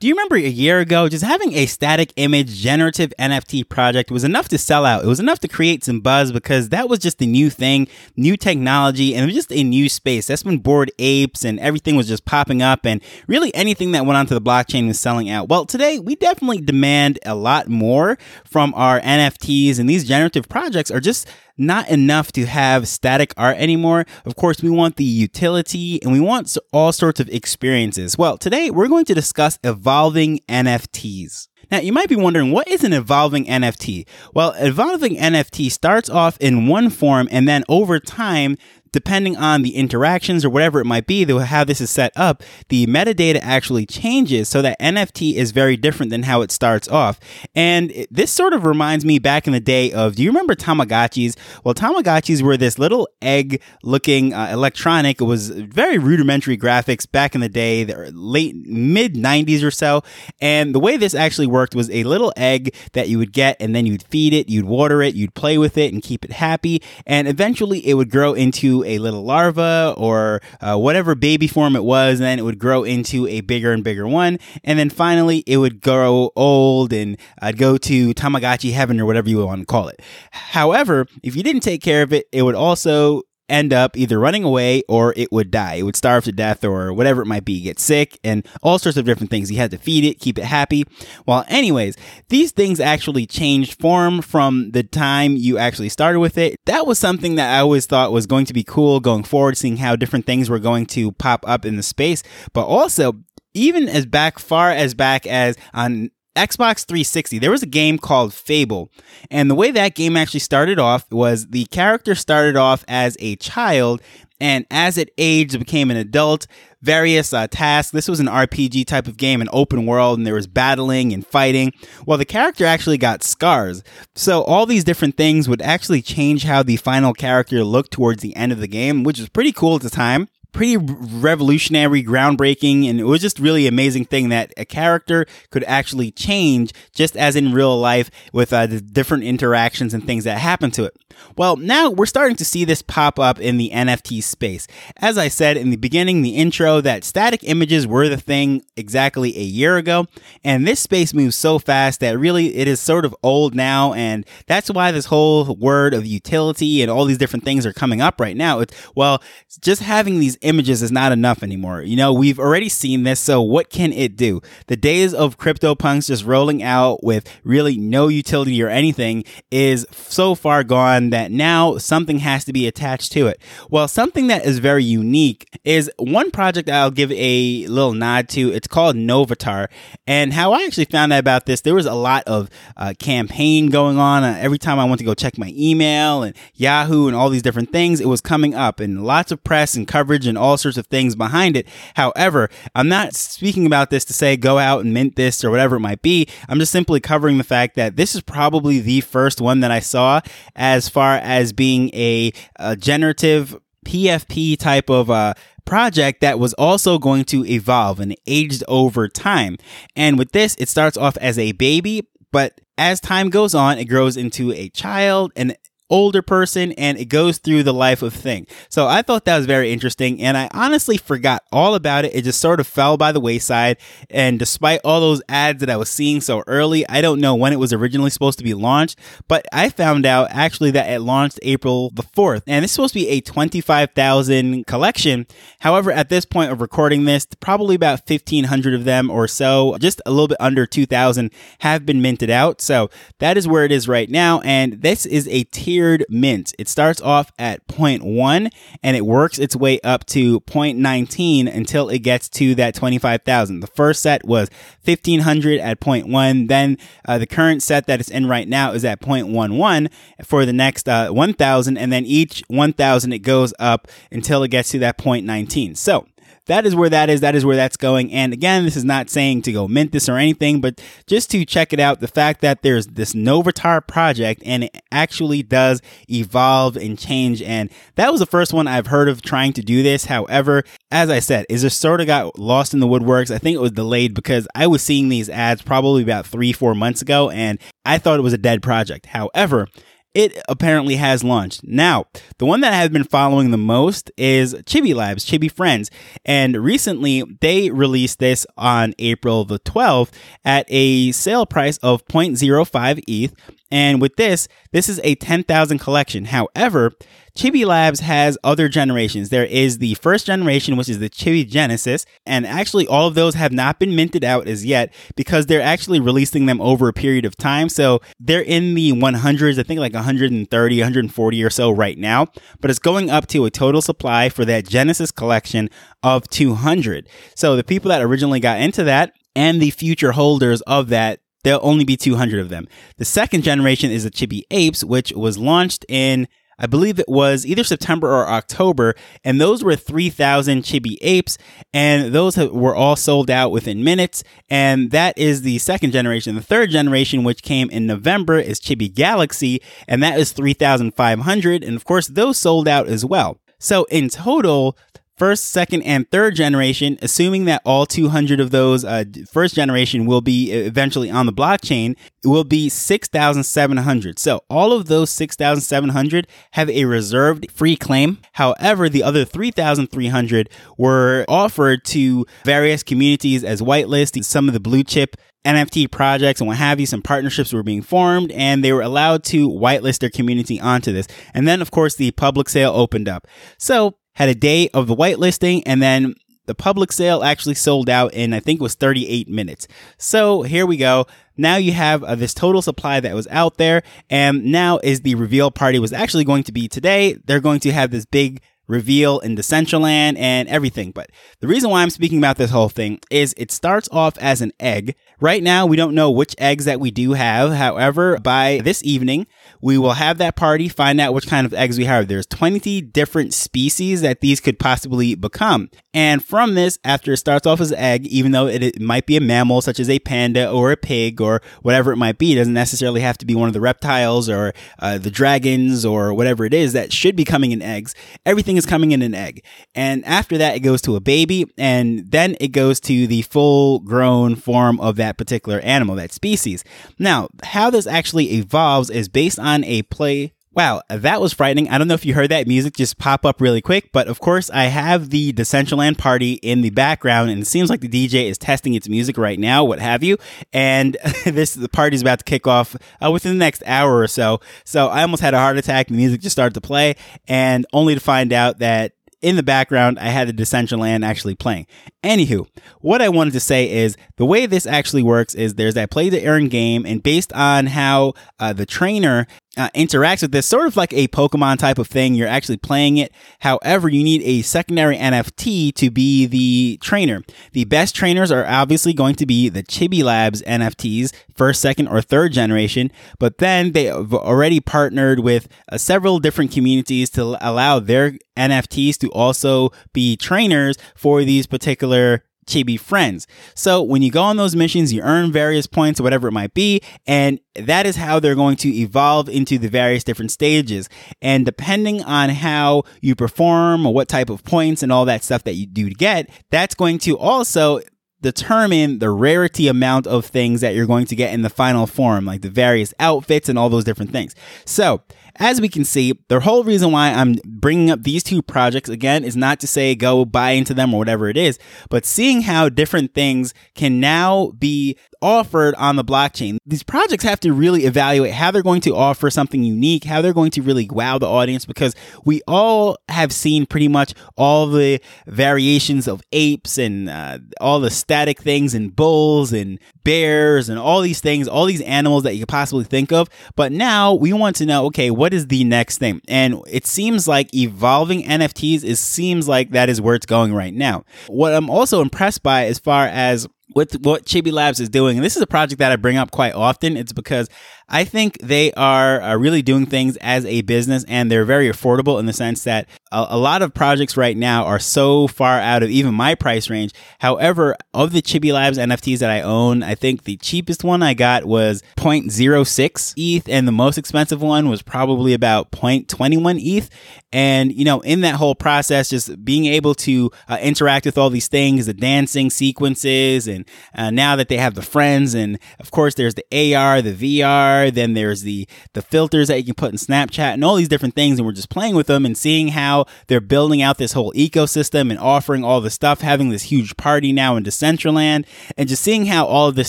Do you remember a year ago, just having a static image generative NFT project was enough to sell out? It was enough to create some buzz because that was just a new thing, new technology, and it was just a new space. That's when Bored Apes and everything was just popping up, and really anything that went onto the blockchain was selling out. Well, today we definitely demand a lot more from our NFTs, and these generative projects are just not enough to have static art anymore. Of course, we want the utility and we want all sorts of experiences. Well, today we're going to discuss evolving NFTs. Now, you might be wondering, what is an evolving NFT? Well, evolving NFT starts off in one form and then over time, depending on the interactions or whatever it might be, how this is set up, the metadata actually changes so that NFT is very different than how it starts off. And this sort of reminds me back in the day of, do you remember Tamagotchis? Well, Tamagotchis were this little egg looking uh, electronic. It was very rudimentary graphics back in the day, the late mid 90s or so. And the way this actually worked was a little egg that you would get and then you'd feed it, you'd water it, you'd play with it and keep it happy. And eventually it would grow into a little larva or uh, whatever baby form it was, and then it would grow into a bigger and bigger one. And then finally, it would grow old and I'd go to Tamagotchi heaven or whatever you want to call it. However, if you didn't take care of it, it would also end up either running away or it would die. It would starve to death or whatever it might be, get sick and all sorts of different things. You had to feed it, keep it happy. Well, anyways, these things actually changed form from the time you actually started with it. That was something that I always thought was going to be cool going forward, seeing how different things were going to pop up in the space. But also, even as back far as back as on Xbox 360, there was a game called Fable. And the way that game actually started off was the character started off as a child, and as it aged, became an adult. Various uh, tasks. This was an RPG type of game, an open world, and there was battling and fighting. Well, the character actually got scars. So all these different things would actually change how the final character looked towards the end of the game, which was pretty cool at the time pretty revolutionary, groundbreaking, and it was just really amazing thing that a character could actually change just as in real life with uh, the different interactions and things that happen to it. Well, now we're starting to see this pop up in the NFT space. As I said in the beginning, the intro, that static images were the thing exactly a year ago, and this space moves so fast that really it is sort of old now, and that's why this whole word of utility and all these different things are coming up right now. It's well, just having these images is not enough anymore. You know, we've already seen this, so what can it do? The days of CryptoPunks just rolling out with really no utility or anything is so far gone that now something has to be attached to it. Well, something that is very unique is one project I'll give a little nod to. It's called Novatar. And how I actually found out about this, there was a lot of uh, campaign going on. Uh, every time I went to go check my email and Yahoo and all these different things, it was coming up and lots of press and coverage and all sorts of things behind it. However, I'm not speaking about this to say go out and mint this or whatever it might be. I'm just simply covering the fact that this is probably the first one that I saw as far as being a, a generative PFP type of uh, project that was also going to evolve and aged over time. And with this, it starts off as a baby, but as time goes on, it grows into a child and older person and it goes through the life of thing. So I thought that was very interesting and I honestly forgot all about it. It just sort of fell by the wayside. And despite all those ads that I was seeing so early, I don't know when it was originally supposed to be launched, but I found out actually that it launched April the 4th and it's supposed to be a 25,000 collection. However, at this point of recording this, probably about 1500 of them or so, just a little bit under 2000 have been minted out. So that is where it is right now. And this is a tier tiered mint. It starts off at 0.1 and it works its way up to 0.19 until it gets to that 25,000. The first set was 1500 at 0.1. Then uh, the current set that it's in right now is at 0.11 for the next uh, 1000. And then each 1000 it goes up until it gets to that 0.19. So that is where that is. That is where that's going. And again, this is not saying to go mint this or anything, but just to check it out, the fact that there's this Novatar project and it actually does evolve and change. And that was the first one I've heard of trying to do this. However, as I said, is just sort of got lost in the woodworks. I think it was delayed because I was seeing these ads probably about three, four months ago, and I thought it was a dead project. However, it apparently has launched. Now, the one that I have been following the most is Chibi Labs, Chibi Friends. And recently they released this on April the 12th at a sale price of 0.05 ETH. And with this, this is a 10,000 collection. However, Chibi Labs has other generations. There is the first generation, which is the Chibi Genesis, and actually all of those have not been minted out as yet because they're actually releasing them over a period of time. So they're in the 100s, I think like 130, 140 or so right now, but it's going up to a total supply for that Genesis collection of 200. So the people that originally got into that and the future holders of that there'll only be 200 of them. The second generation is the Chibi Apes, which was launched in I believe it was either September or October, and those were 3,000 chibi apes, and those were all sold out within minutes. And that is the second generation. The third generation, which came in November, is Chibi Galaxy, and that is 3,500. And of course, those sold out as well. So in total, first, second, and third generation, assuming that all 200 of those uh, first generation will be eventually on the blockchain, will be 6,700. So all of those 6,700 have a reserved free claim. However, the other 3,300 were offered to various communities as whitelist. Some of the blue chip NFT projects and what have you, some partnerships were being formed and they were allowed to whitelist their community onto this. And then, of course, the public sale opened up. So had a day of the whitelisting and then the public sale actually sold out in I think it was 38 minutes. So here we go. Now you have uh, this total supply that was out there and now is the reveal party was actually going to be today. They're going to have this big reveal in Decentraland and everything. But the reason why I'm speaking about this whole thing is it starts off as an egg. Right now, we don't know which eggs that we do have. However, by this evening, we will have that party, find out which kind of eggs we have. There's 20 different species that these could possibly become. And from this, after it starts off as an egg, even though it, might be a mammal such as a panda or a pig or whatever it might be, it doesn't necessarily have to be one of the reptiles or uh, the dragons or whatever it is that should be coming in eggs. Everything is coming in an egg. And after that, it goes to a baby and then it goes to the full grown form of that particular animal, that species. Now, how this actually evolves is based on a play Wow, that was frightening. I don't know if you heard that music just pop up really quick, but of course, I have the Decentraland party in the background, and it seems like the DJ is testing its music right now, what have you. And this the party's about to kick off uh, within the next hour or so. So I almost had a heart attack. The music just started to play, and only to find out that in the background, I had the Decentraland actually playing. Anywho, what I wanted to say is the way this actually works is there's that play to earn game, and based on how uh, the trainer uh, interacts with this, sort of like a Pokemon type of thing. You're actually playing it. However, you need a secondary NFT to be the trainer. The best trainers are obviously going to be the Chibi Labs NFTs, first, second, or third generation. But then they have already partnered with uh, several different communities to allow their NFTs to also be trainers for these particular chibi friends. So when you go on those missions, you earn various points or whatever it might be. And that is how they're going to evolve into the various different stages. And depending on how you perform or what type of points and all that stuff that you do to get, that's going to also determine the rarity amount of things that you're going to get in the final form, like the various outfits and all those different things. So as we can see, the whole reason why I'm bringing up these two projects again is not to say go buy into them or whatever it is, but seeing how different things can now be offered on the blockchain. These projects have to really evaluate how they're going to offer something unique, how they're going to really wow the audience, because we all have seen pretty much all the variations of apes and uh, all the static things and bulls and bears and all these things, all these animals that you could possibly think of. But now we want to know, okay, what is the next thing? And it seems like evolving NFTs is seems like that is where it's going right now. What I'm also impressed by as far as with what Chibi Labs is doing, and this is a project that I bring up quite often, it's because I think they are uh, really doing things as a business and they're very affordable in the sense that a, a, lot of projects right now are so far out of even my price range. However, of the Chibi Labs NFTs that I own, I think the cheapest one I got was 0.06 ETH and the most expensive one was probably about 0.21 ETH. And, you know, in that whole process, just being able to uh, interact with all these things, the dancing sequences, and uh, now that they have the friends, and of course, there's the AR, the VR, then there's the, the filters that you can put in Snapchat and all these different things. And we're just playing with them and seeing how they're building out this whole ecosystem and offering all the stuff, having this huge party now in Decentraland, and just seeing how all of this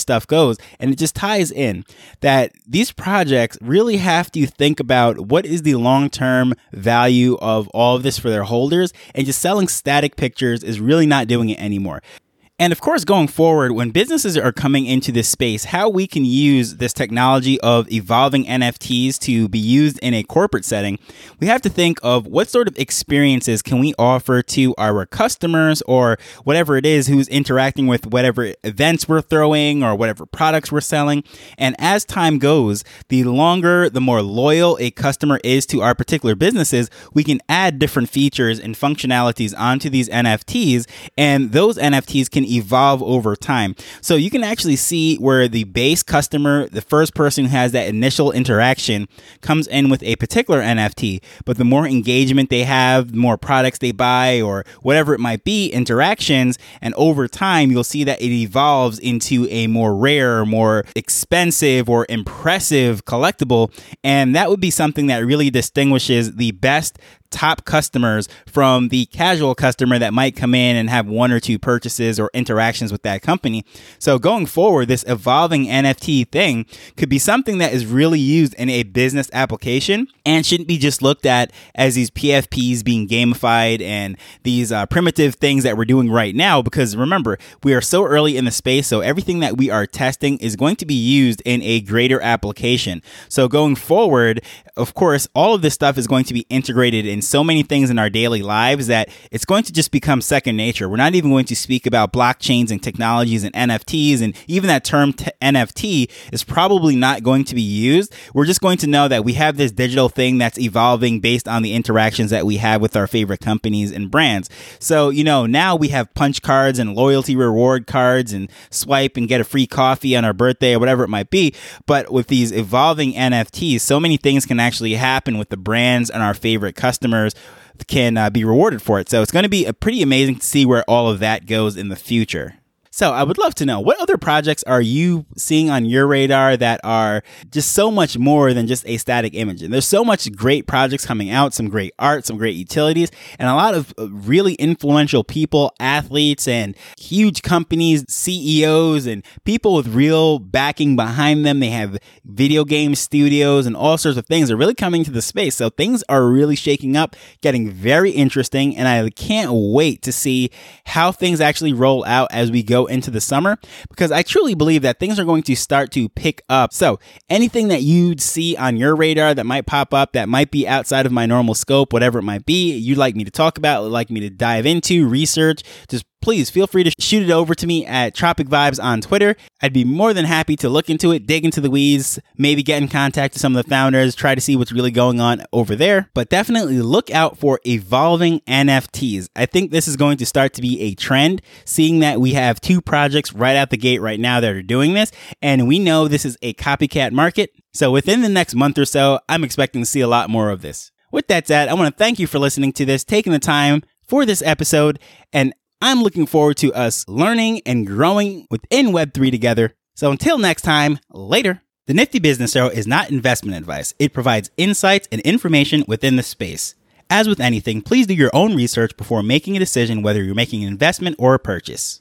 stuff goes. And it just ties in that these projects really have to think about what is the long term value of all of this for their holders, and just selling static pictures is really not doing it anymore. And of course, going forward, when businesses are coming into this space, how we can use this technology of evolving NFTs to be used in a corporate setting, we have to think of what sort of experiences can we offer to our customers or whatever it is who's interacting with whatever events we're throwing or whatever products we're selling. And as time goes, the longer, the more loyal a customer is to our particular businesses, we can add different features and functionalities onto these NFTs. And those NFTs can evolve over time. So you can actually see where the base customer, the first person who has that initial interaction, comes in with a particular NFT. But the more engagement they have, the more products they buy, or whatever it might be, interactions, and over time, you'll see that it evolves into a more rare, more expensive, or impressive collectible. And that would be something that really distinguishes the best top customers from the casual customer that might come in and have one or two purchases or interactions with that company. So going forward, this evolving NFT thing could be something that is really used in a business application and shouldn't be just looked at as these PFPs being gamified and these uh, primitive things that we're doing right now. Because remember, we are so early in the space, so everything that we are testing is going to be used in a greater application. So going forward, of course, all of this stuff is going to be integrated in so many things in our daily lives that it's going to just become second nature. We're not even going to speak about blockchains and technologies and NFTs, and even that term t- NFT is probably not going to be used. We're just going to know that we have this digital thing that's evolving based on the interactions that we have with our favorite companies and brands. So, you know, now we have punch cards and loyalty reward cards and swipe and get a free coffee on our birthday or whatever it might be. But with these evolving NFTs, so many things can actually happen with the brands and our favorite customers can uh, be rewarded for it. So it's going to be a pretty amazing to see where all of that goes in the future. So I would love to know what other projects are you seeing on your radar that are just so much more than just a static image? And there's so much great projects coming out, some great art, some great utilities, and a lot of uh, really influential people, athletes, and huge companies, CEOs, and people with real backing behind them. They have video game studios and all sorts of things are really coming to the space. So things are really shaking up, getting very interesting, and I can't wait to see how things actually roll out as we go into the summer because I truly believe that things are going to start to pick up. So, anything that you'd see on your radar that might pop up that might be outside of my normal scope, whatever it might be, you'd like me to talk about, like me to dive into, research, just please feel free to shoot it over to me at Tropic Vibes on Twitter. I'd be more than happy to look into it, dig into the weeds, maybe get in contact with some of the founders, try to see what's really going on over there. But definitely look out for evolving NFTs. I think this is going to start to be a trend, seeing that we have two projects right out the gate right now that are doing this. And we know this is a copycat market. So within the next month or so, I'm expecting to see a lot more of this. With that said, I want to thank you for listening to this, taking the time for this episode, and I'm looking forward to us learning and growing within Web3 together. So until next time, later. The Nifty Business Show is not investment advice. It provides insights and information within the space. As with anything, please do your own research before making a decision whether you're making an investment or a purchase.